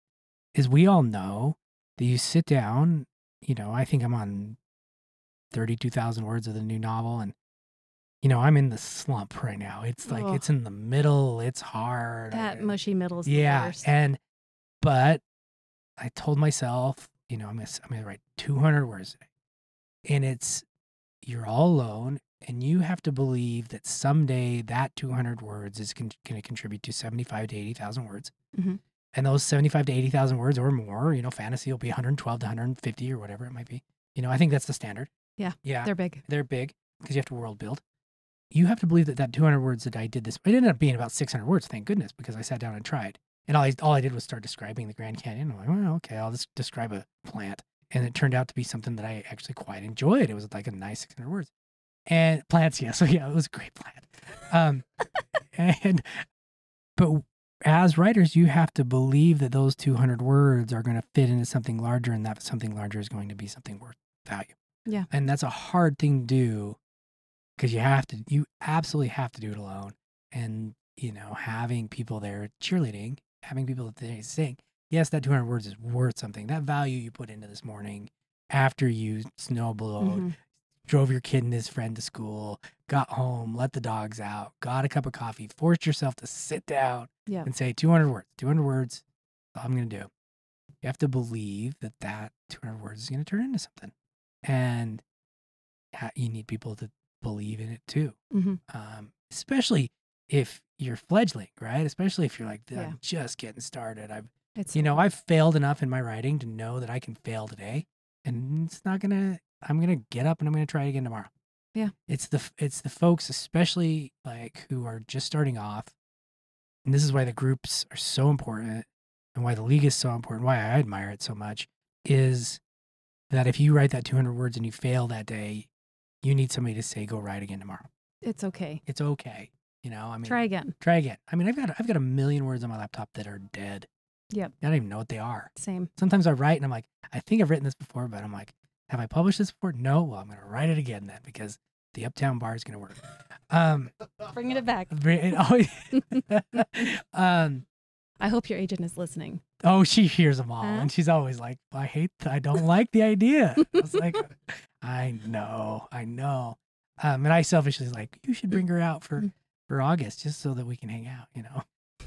is we all know that you sit down, you know, I think I'm on 32,000 words of the new novel and you know, I'm in the slump right now. It's like it's in the middle, it's hard. That I- mushy middle's yeah, the worst. and but I told myself, you know, I'm gonna, I'm gonna write 200 words, and it's you're all alone, and you have to believe that someday that 200 words is con- going to contribute to 75 to 80,000 words, Mhm. And those 75 to 80,000 words or more, you know, fantasy will be 112 to 150 or whatever it might be. You know, I think that's the standard. Yeah, Yeah. They're big. They're big because you have to world build. You have to believe that that 200 words that I did this, it ended up being about 600 words, thank goodness, because I sat down and tried. And all I, all I did was start describing the Grand Canyon. I'm like, well, okay, I'll just describe a plant. And it turned out to be something that I actually quite enjoyed. It was like a nice 600 words. And plants, yeah. So yeah, it was a great plant. Um, and, but as writers, you have to believe that those 200 words are going to fit into something larger and that something larger is going to be something worth value. Yeah. And that's a hard thing to do because you have to, you absolutely have to do it alone. And, you know, having people there cheerleading, having people that they sing, yes, that 200 words is worth something. That value you put into this morning after you snowblowed, Mhm. drove your kid and his friend to school, got home, let the dogs out, got a cup of coffee, forced yourself to sit down Yeah. and say 200 words, 200 words, that's all I'm going to do. You have to believe that that 200 words is going to turn into something. And you need people to believe in it too. Mhm. Um, especially if you're fledgling, right? Especially if you're like, I'm Yeah. just getting started. I've, It's you know, I've failed enough in my writing to know that I can fail today and it's not going to, I'm going to get up and I'm going to try it again tomorrow. Yeah. It's the, it's the folks, especially like who are just starting off. And this is why the groups are so important and why the league is so important, why I admire it so much is that if you write that 200 words and you fail that day, you need somebody to say, go write again tomorrow. it's okay. It's okay. You know, I mean, Try again. try again. I mean, I've got, I've got a million words on my laptop that are dead. Yep. I don't even know what they are. Same. Sometimes I write and I'm like, I think I've written this before, but I'm like, have I published this before? No. Well, I'm going to write it again then because the Uptown Bar is going to work. Um, Bringing it back. it always- um, I hope your agent is listening. oh, she hears them all, Huh? and she's always like, I hate, I don't like the idea. I was like, I know, I know. Um, and I selfishly was like, you should bring her out for Mm. for August just so that we can hang out, you know.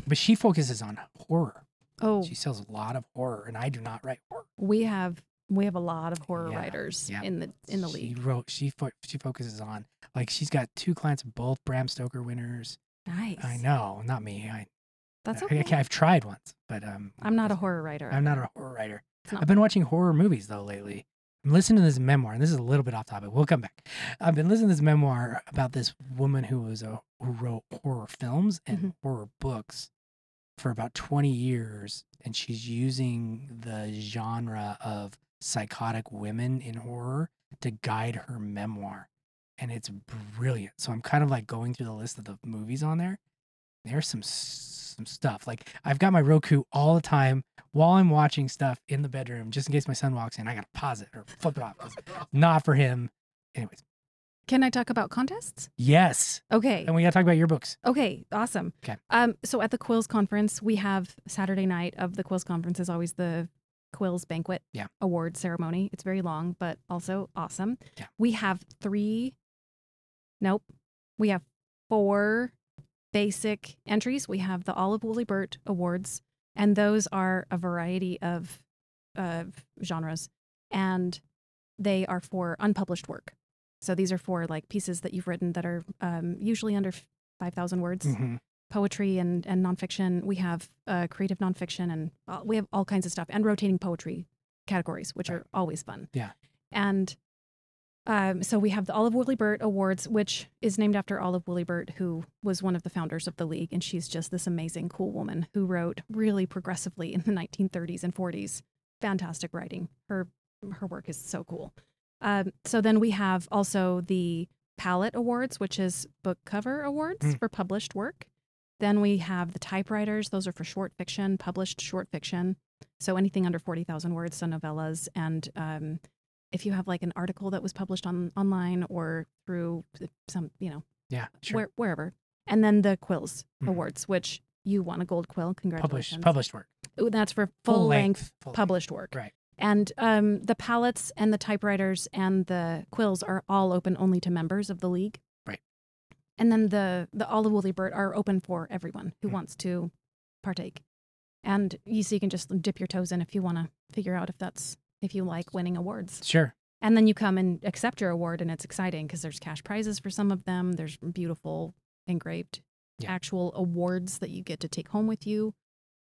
But she focuses on horror. Oh, She sells a lot of horror, and I do not write horror. we have we have a lot of horror Yeah, writers yeah. in the in the She league. wrote. She fo- she focuses on like she's got two clients, both Bram Stoker winners. Nice. I know, not me. I, That's I, okay. I've tried once, but um, I'm not a horror writer. I'm not a horror writer. I've been watching horror movies though lately. I'm listening to this memoir, and this is a little bit off topic. We'll come back. I've been listening to this memoir about this woman who was a who wrote horror films and Mhm. horror books for about 20 years, and she's using the genre of psychotic women in horror to guide her memoir, and it's brilliant. So I'm kind of like going through the list of the movies on there. There's some some stuff like I've got my Roku all the time while I'm watching stuff in the bedroom, just in case my son walks in, I gotta pause it or flip it off. Not for him. Anyways, Can I talk about contests? yes. Okay. And we gotta talk about your books. Okay, awesome. 'Kay. Um, so at the Quills conference, we have Saturday night of the Quills conference is always the Quills banquet Yeah. award ceremony. It's very long, but also awesome. Yeah. We have three. Nope, we have four basic entries. We have the Olive Woolly Burt awards, and those are a variety of of genres, and they are for unpublished work. So these are for like pieces that you've written that are um, usually under five thousand words, Mhm. poetry and and nonfiction. We have uh, creative nonfiction, and uh, we have all kinds of stuff, and rotating poetry categories, which Right. are always fun. Yeah. And um, so we have the Olive Woolly Burt Awards, which is named after Olive Woolly Burt, who was one of the founders of the league, and she's just this amazing, cool woman who wrote really progressively in the 1930s and 40s. Fantastic writing. Her her work is so cool. Um, so then we have also the Palette Awards, which is book cover awards Mm. for published work. Then we have the typewriters; those are for short fiction, published short fiction. So anything under forty thousand words, so novellas, and um, if you have like an article that was published on online or through some, you know, Yeah, sure. where, wherever. And then the Quills Mhm. Awards, which you won a gold quill. Congratulations. published published work. Ooh, That's for full, length, full length. published work. Right. And um, the palettes and the typewriters and the quills are all open only to members of the league. Right. And then the the Olive Woolly Burt are open for everyone who Mhm. wants to partake. And you so you can just dip your toes in if you want to figure out if that's if you like winning awards. Sure. And then you come and accept your award, and it's exciting because there's cash prizes for some of them. There's beautiful engraved Yeah. actual awards that you get to take home with you.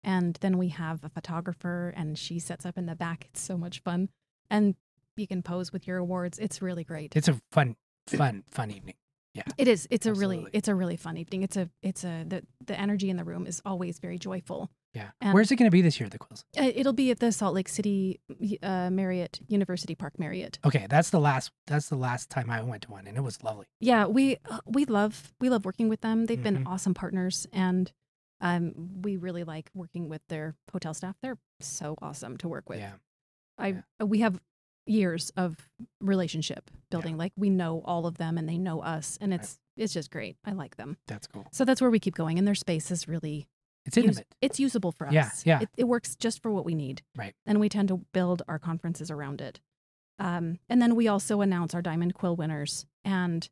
And then we have a photographer, and she sets up in the back. It's so much fun. And you can pose with your awards. It's really great. It's a fun, fun, fun evening. Yeah, it is. It's a really, it's a really fun evening. It's a, it's a, the, the energy in the room is always very joyful. Yeah. And- Where's it going to be this year, the Quills? Uh, It'll be at the Salt Lake City uh, Marriott, University Park Marriott. Okay, that's the last. That's the last time I went to one, and it was lovely. Yeah, we uh, we love we love working with them. They've been Mhm. awesome partners, and um, we really like working with their hotel staff. They're so awesome to work with. Yeah. I yeah. we have years of relationship building. Like we know all of them, and they know us, and Right. it's it's just great. I like them. That's cool. So that's where we keep going, and their space is really It's use- intimate. it's usable for us. Yeah, yeah. It, it works just for what we need. Right. And we tend to build our conferences around it. Um, and then we also announce our Diamond Quill winners. And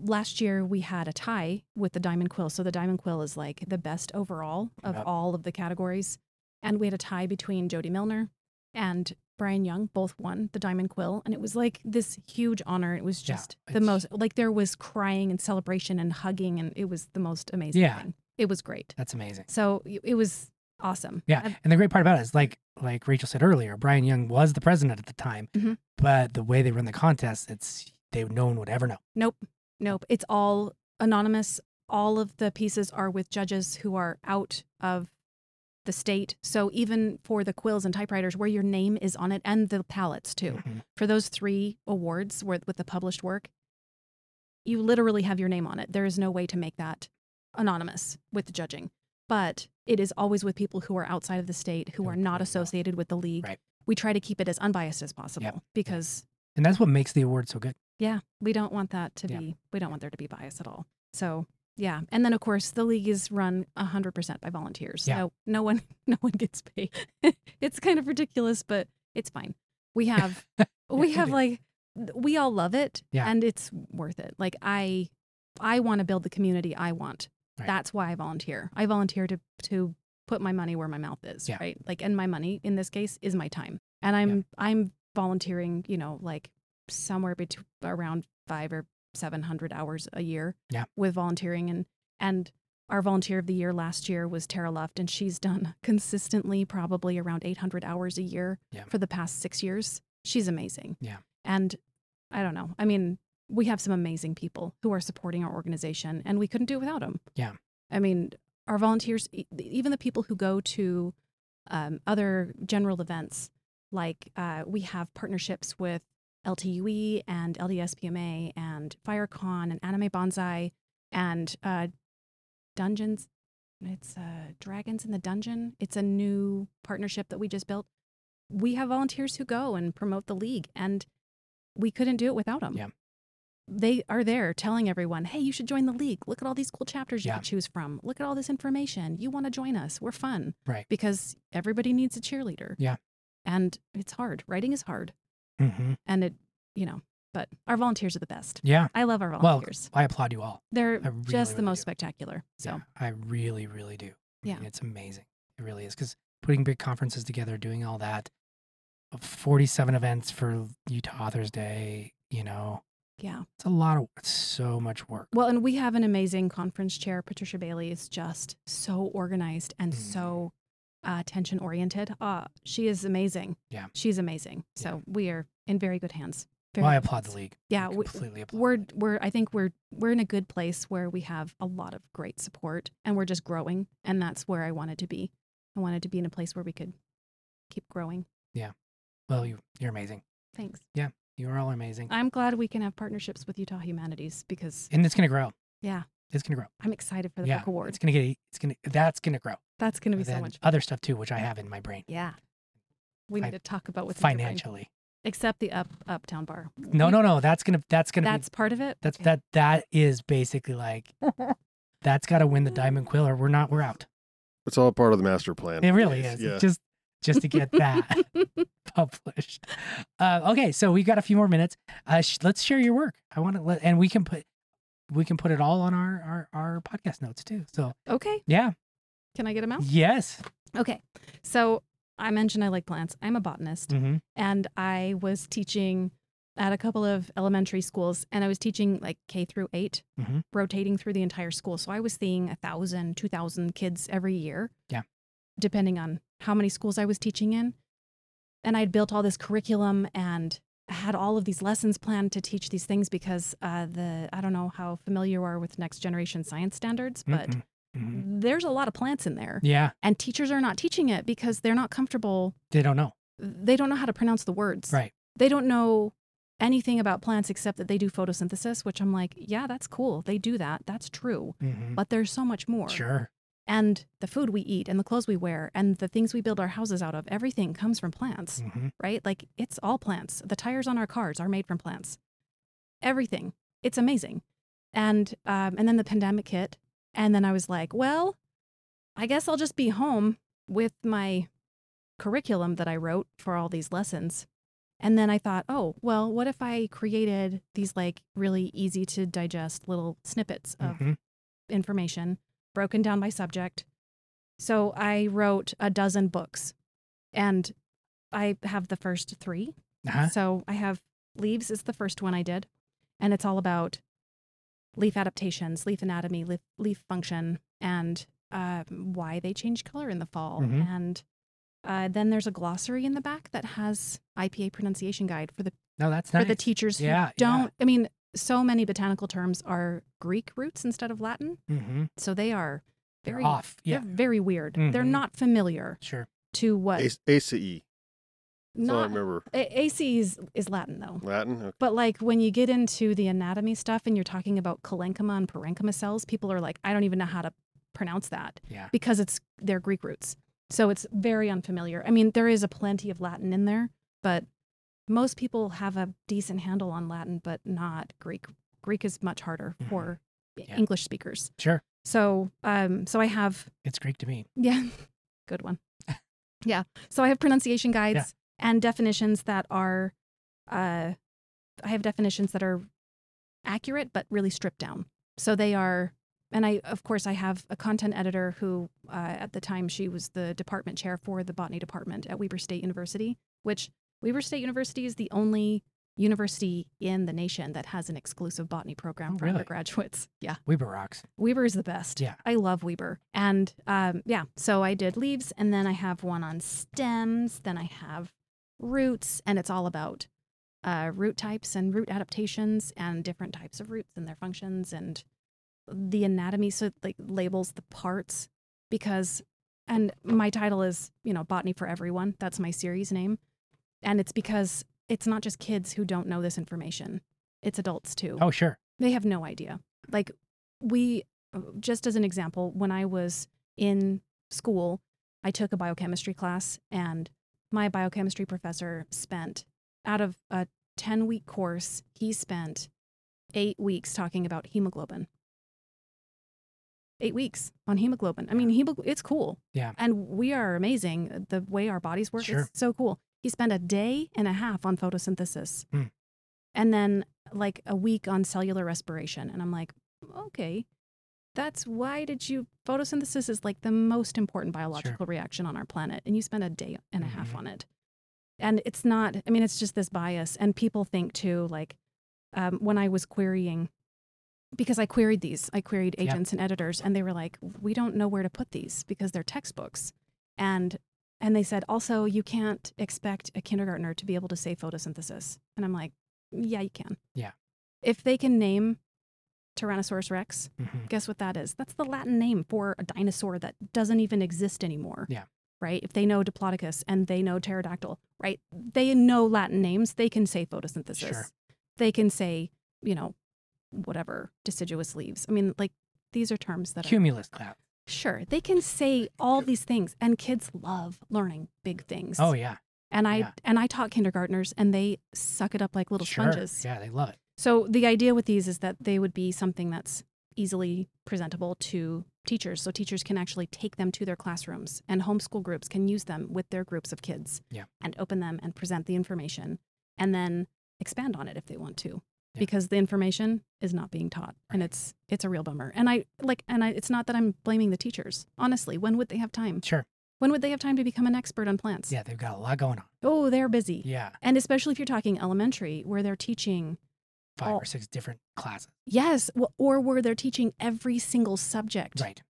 last year we had a tie with the Diamond Quill. So the Diamond Quill is like the best overall of Yep. all of the categories. And we had a tie between Jodi Milner and Brian Young. Both won the Diamond Quill. And it was like this huge honor. It was Yeah, just the most, like there was crying and celebration and hugging. And it was the most amazing Yeah. thing. It was great. That's amazing. So it was awesome. Yeah, I've- and the great part about it is, like like Rachael said earlier, Brian Young was the president at the time, Mhm. but the way they run the contest, it's they no one would ever know. Nope. Nope. It's all anonymous. All of the pieces are with judges who are out of the state. So even for the quills and typewriters where your name is on it and the palettes too. Mhm. For those three awards where, with the published work, you literally have your name on it. There is no way to make that anonymous with the judging. But it is always with people who are outside of the state, who are not associated with the league. Right. We try to keep it as unbiased as possible because And that's what makes the award so good. yeah, we don't want that to Yeah. be, we don't want there to be bias at all. So, yeah. And then, of course, the league is run 100% by volunteers. Yeah. So, no one, no one gets paid. it's kind of ridiculous, but it's fine. We have, we have like, we all love it Yeah. and it's worth it. Like, I, I want to build the community I want. Right. That's why I volunteer. I volunteer to, to put my money where my mouth is. Yeah. Right. Like, and my money in this case is my time. And I'm, I'm volunteering, you know, like somewhere between around five or 700 hours a year Yeah. with volunteering. And, and our volunteer of the year last year was Tara Luft, and she's done consistently probably around 800 hours a year Yeah. for the past six years. She's amazing. Yeah. And I don't know. I mean, we have some amazing people who are supporting our organization, and we couldn't do it without them. Yeah. I mean, our volunteers, even the people who go to um, other general events, like uh, we have partnerships with LTUE and LDSPMA and FyreCon and Anime Banzai and uh, Dungeons. It's uh, Dragons in the Dungeon. It's a new partnership that we just built. We have volunteers who go and promote the league, and we couldn't do it without them. Yeah. They are there telling everyone, hey, you should join the league. Look at all these cool chapters you Yeah. can choose from. Look at all this information. You want to join us. We're fun. Right. Because everybody needs a cheerleader. Yeah. And it's hard. Writing is hard. hmm And it, you know, but our volunteers are the best. Yeah. I love our volunteers. Well. I applaud you all. They're really, just the really most do. spectacular. So, Yeah, I really, really do. I Yeah. mean, it's amazing. It really is because putting big conferences together, doing all that, uh, forty-seven events for Utah Authors Day. You know, yeah. it's a lot of, it's so much work. Well, and we have an amazing conference chair. Patricia Bailey is just so organized and Mhm. so uh, attention oriented. Uh, she is amazing. Yeah. She's amazing. So we are in very good hands. Very Well, I applaud the league. Yeah, I we- completely applaud. We're we're I think we're we're in a good place where we have a lot of great support and we're just growing and that's where I wanted to be. I wanted to be in a place where we could keep growing. Yeah. Well, you, you're amazing. Thanks. You are all amazing, I'm glad we can have partnerships with Utah Humanities because and it's gonna grow. yeah, It's gonna grow. I'm excited for the yeah, book award. it's gonna get. It's gonna. That's gonna grow. That's going to be But so then much. other stuff too, which I have in my brain. Yeah. We Fi- need to talk about what's in your brain. Financially, except the up uptown bar. no, no, no. That's gonna. That's gonna. That's be, part of it. that's Okay. that. That is basically like. that's got to win the Diamond Quill, or we're not. We're out. It's all part of the master plan. It really is. Yeah. Just just to get that published. Uh, okay, so we've got a few more minutes. Uh, sh- let's share your work. I want to let, and we can put we can put it all on our our our podcast notes too. So okay. yeah, Can I get them out? yes. Okay. So I mentioned I like plants. I'm a botanist. hmm and I was teaching at a couple of elementary schools, and I was teaching like K through 8 Mhm. rotating through the entire school. So I was seeing a thousand, two thousand kids every year. Yeah. Depending on how many schools I was teaching in. And I'd built all this curriculum and had all of these lessons planned to teach these things because uh, the I don't know how familiar you are with next generation science standards, but Mm-mm. Mhm. there's a lot of plants in there, Yeah, and teachers are not teaching it because they're not comfortable. they don't know. They don't know how to pronounce the words. Right. They don't know anything about plants except that they do photosynthesis, which I'm like, yeah, that's cool. They do that. That's true. Mhm. But there's so much more. Sure. And the food we eat and the clothes we wear and the things we build our houses out of, everything comes from plants, hmm right? Like it's all plants. The tires on our cars are made from plants. Everything. It's amazing. And um, and then the pandemic hit, and then I was like, well, I guess I'll just be home with my curriculum that I wrote for all these lessons. And then I thought, oh, well, what if I created these like really easy to digest little snippets of hmm information broken down by subject. So I wrote a dozen books and I have the first 3 Uh-huh. So I have Leaves is the first one I did. And it's all about leaf adaptations, leaf anatomy, leaf, leaf function, and um, why they change color in the fall. Mhm. And uh, then there's a glossary in the back that has IPA pronunciation guide for the No, that's for the teachers who Yeah, yeah. don't. I mean, so many botanical terms are Greek roots instead of Latin, hmm so they are They're very off. Yeah, They're very weird. They're Mhm. not familiar sure. to what. Ace, ACE. That's all I remember. A- AC is, is Latin though. Latin. Okay. But like when you get into the anatomy stuff and you're talking about parenchyma and parenchyma cells, people are like, I don't even know how to pronounce that Yeah. because it's they're Greek roots. So it's very unfamiliar. I mean, there is a plenty of Latin in there, but most people have a decent handle on Latin, but not Greek. Greek is much harder Mhm. for Yeah. English speakers. Sure. So, um, so I have It's Greek to me. yeah, good one. yeah, so I have pronunciation guides and definitions that are, uh, I have definitions that are accurate but really stripped down. So they are, and I of course I have a content editor who, uh, at the time she was the department chair for the botany department at Weber State University, which Weber State University is the only university in the nation that has an exclusive botany program Oh, for really? undergraduates. Yeah. Weber rocks. Weber is the best. Yeah. I love Weber. And um, yeah, so I did leaves and then I have one on stems, then I have roots, and it's all about uh, root types and root adaptations and different types of roots and their functions and the anatomy. So it like labels the parts because, and my title is, you know, Botany for Everyone. That's my series name. And it's because it's not just kids who don't know this information, it's adults too Oh, sure. they have no idea. Like we just as an example, when I was in school, I took a biochemistry class and my biochemistry professor spent out of a 10 week course, he spent 8 weeks talking about hemoglobin. 8 weeks on hemoglobin. I mean, hemog- it's cool. Yeah. And we are amazing. The way our bodies work Sure. is so cool. He spent a day and a half on photosynthesis. Hmm. And then like a week on cellular respiration. And I'm like, okay, that's why did you photosynthesis is like the most important biological reaction on our planet. And you spend a day and a half Mhm. on it. And it's not, I mean, it's just this bias. And people think too, like um, when I was querying, because I queried these, I queried agents and editors, and they were like, we don't know where to put these because they're textbooks. And and they said also you can't expect a kindergartner to be able to say photosynthesis. And I'm like, yeah, you can. Yeah. If they can name Tyrannosaurus rex, hmm guess what that is? That's the Latin name for a dinosaur that doesn't even exist anymore. Yeah. Right? If they know Diplodocus and they know pterodactyl, right? They know Latin names, they can say photosynthesis. Sure. They can say, you know, whatever, deciduous leaves. I mean, like these are terms that are Cumulus cloud. Sure. They can say all these things and kids love learning big things. Oh yeah. And I yeah. and I taught kindergartners and they suck it up like little sure. sponges. Yeah, they love it. So the idea with these is that they would be something that's easily presentable to teachers. So teachers can actually take them to their classrooms and homeschool groups can use them with their groups of kids Yeah. and open them and present the information and then expand on it if they want to. Yeah. Because the information is not being taught and it's it's a real bummer. And I like and I it's not that I'm blaming the teachers. Honestly, when would they have time? Sure. When would they have time to become an expert on plants? Yeah, they've got a lot going on. Oh, they're busy. Yeah, And especially if you're talking elementary where they're teaching five Oh. or six different classes. Yes, or where they're teaching every single subject Right.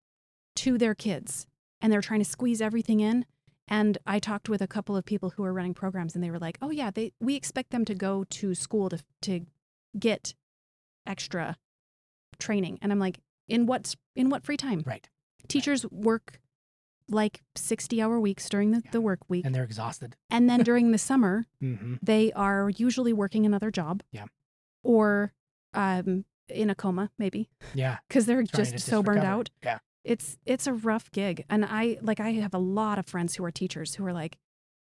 to their kids. and they're trying to squeeze everything in. And I talked with a couple of people who are running programs, and they were like, "Oh yeah, they we expect them to go to school to to get extra training." And I'm like, "In what in what free time? Right. Teachers work like 60 hour weeks during the, Yeah. the work week, And they're exhausted. and then during the summer, hmm they are usually working another job. Yeah. Or um, in a coma, maybe, Yeah. because they're Trying just so burned recover. out. Yeah. It's it's a rough gig, and I like I have a lot of friends who are teachers who are like,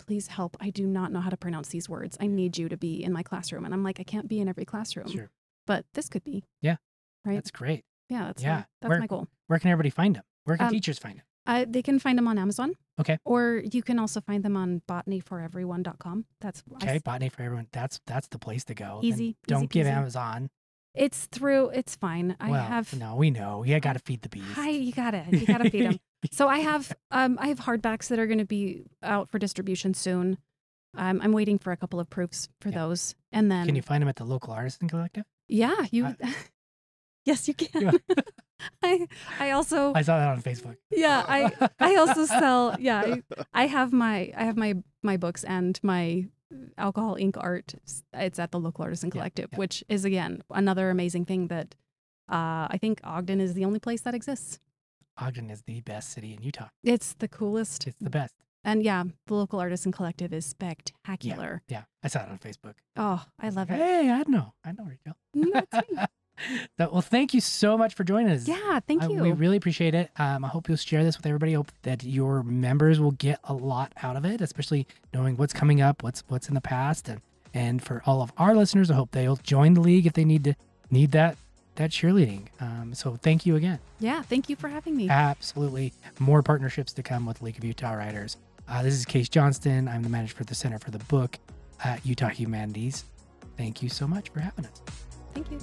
"Please help! I do not know how to pronounce these words. I need you to be in my classroom." And I'm like, I can't be in every classroom, Sure. but this could be. Yeah. Right. That's great. yeah. That's yeah. My, that's Where- my goal. Where can everybody find them? Where can Um, teachers find them? Uh, they can find them on Amazon. Okay. Or you can also find them on botanyforeveryone.com. That's Okay, s- botany for everyone. That's that's the place to go. Easy, Don't easy give. Amazon. It's through. It's fine. I well, have. no, we know. You got to feed the bees. Hi, you gotta, you gotta feed them. So I have, um, I have hardbacks that are going to be out for distribution soon. Um, I'm waiting for a couple of proofs for Yeah. those, and then Can you find them at the local artisan collective? yeah, you. I- yes, you can. I, I also, I saw that on Facebook. yeah, I, I also sell. Yeah, I, I have my, I have my, my books and my alcohol ink art. It's at the local artisan Yeah, collective, yeah. which is again another amazing thing that. Uh, I think Ogden is the only place that exists. Ogden is the best city in Utah. It's the coolest. It's the best. And yeah, the local artisan collective is spectacular. Yeah, I saw it on Facebook. Oh, I love it. Hey, I know. I know, Rachael. That's me. So, well, thank you so much for joining us. yeah, thank I- you. we really appreciate it. Um, I hope you'll share this with everybody. I hope that your members will get a lot out of it, especially knowing what's coming up, what's what's in the past, and and for all of our listeners, I hope they'll join the league if they need to need that that cheerleading. Um, so thank you again. yeah, thank you for having me. Absolutely, more partnerships to come with League of Utah Writers. Uh, this is Kase Johnstun. I'm the manager for the Center for the Book at Utah Humanities. Thank you so much for having us. Thank you.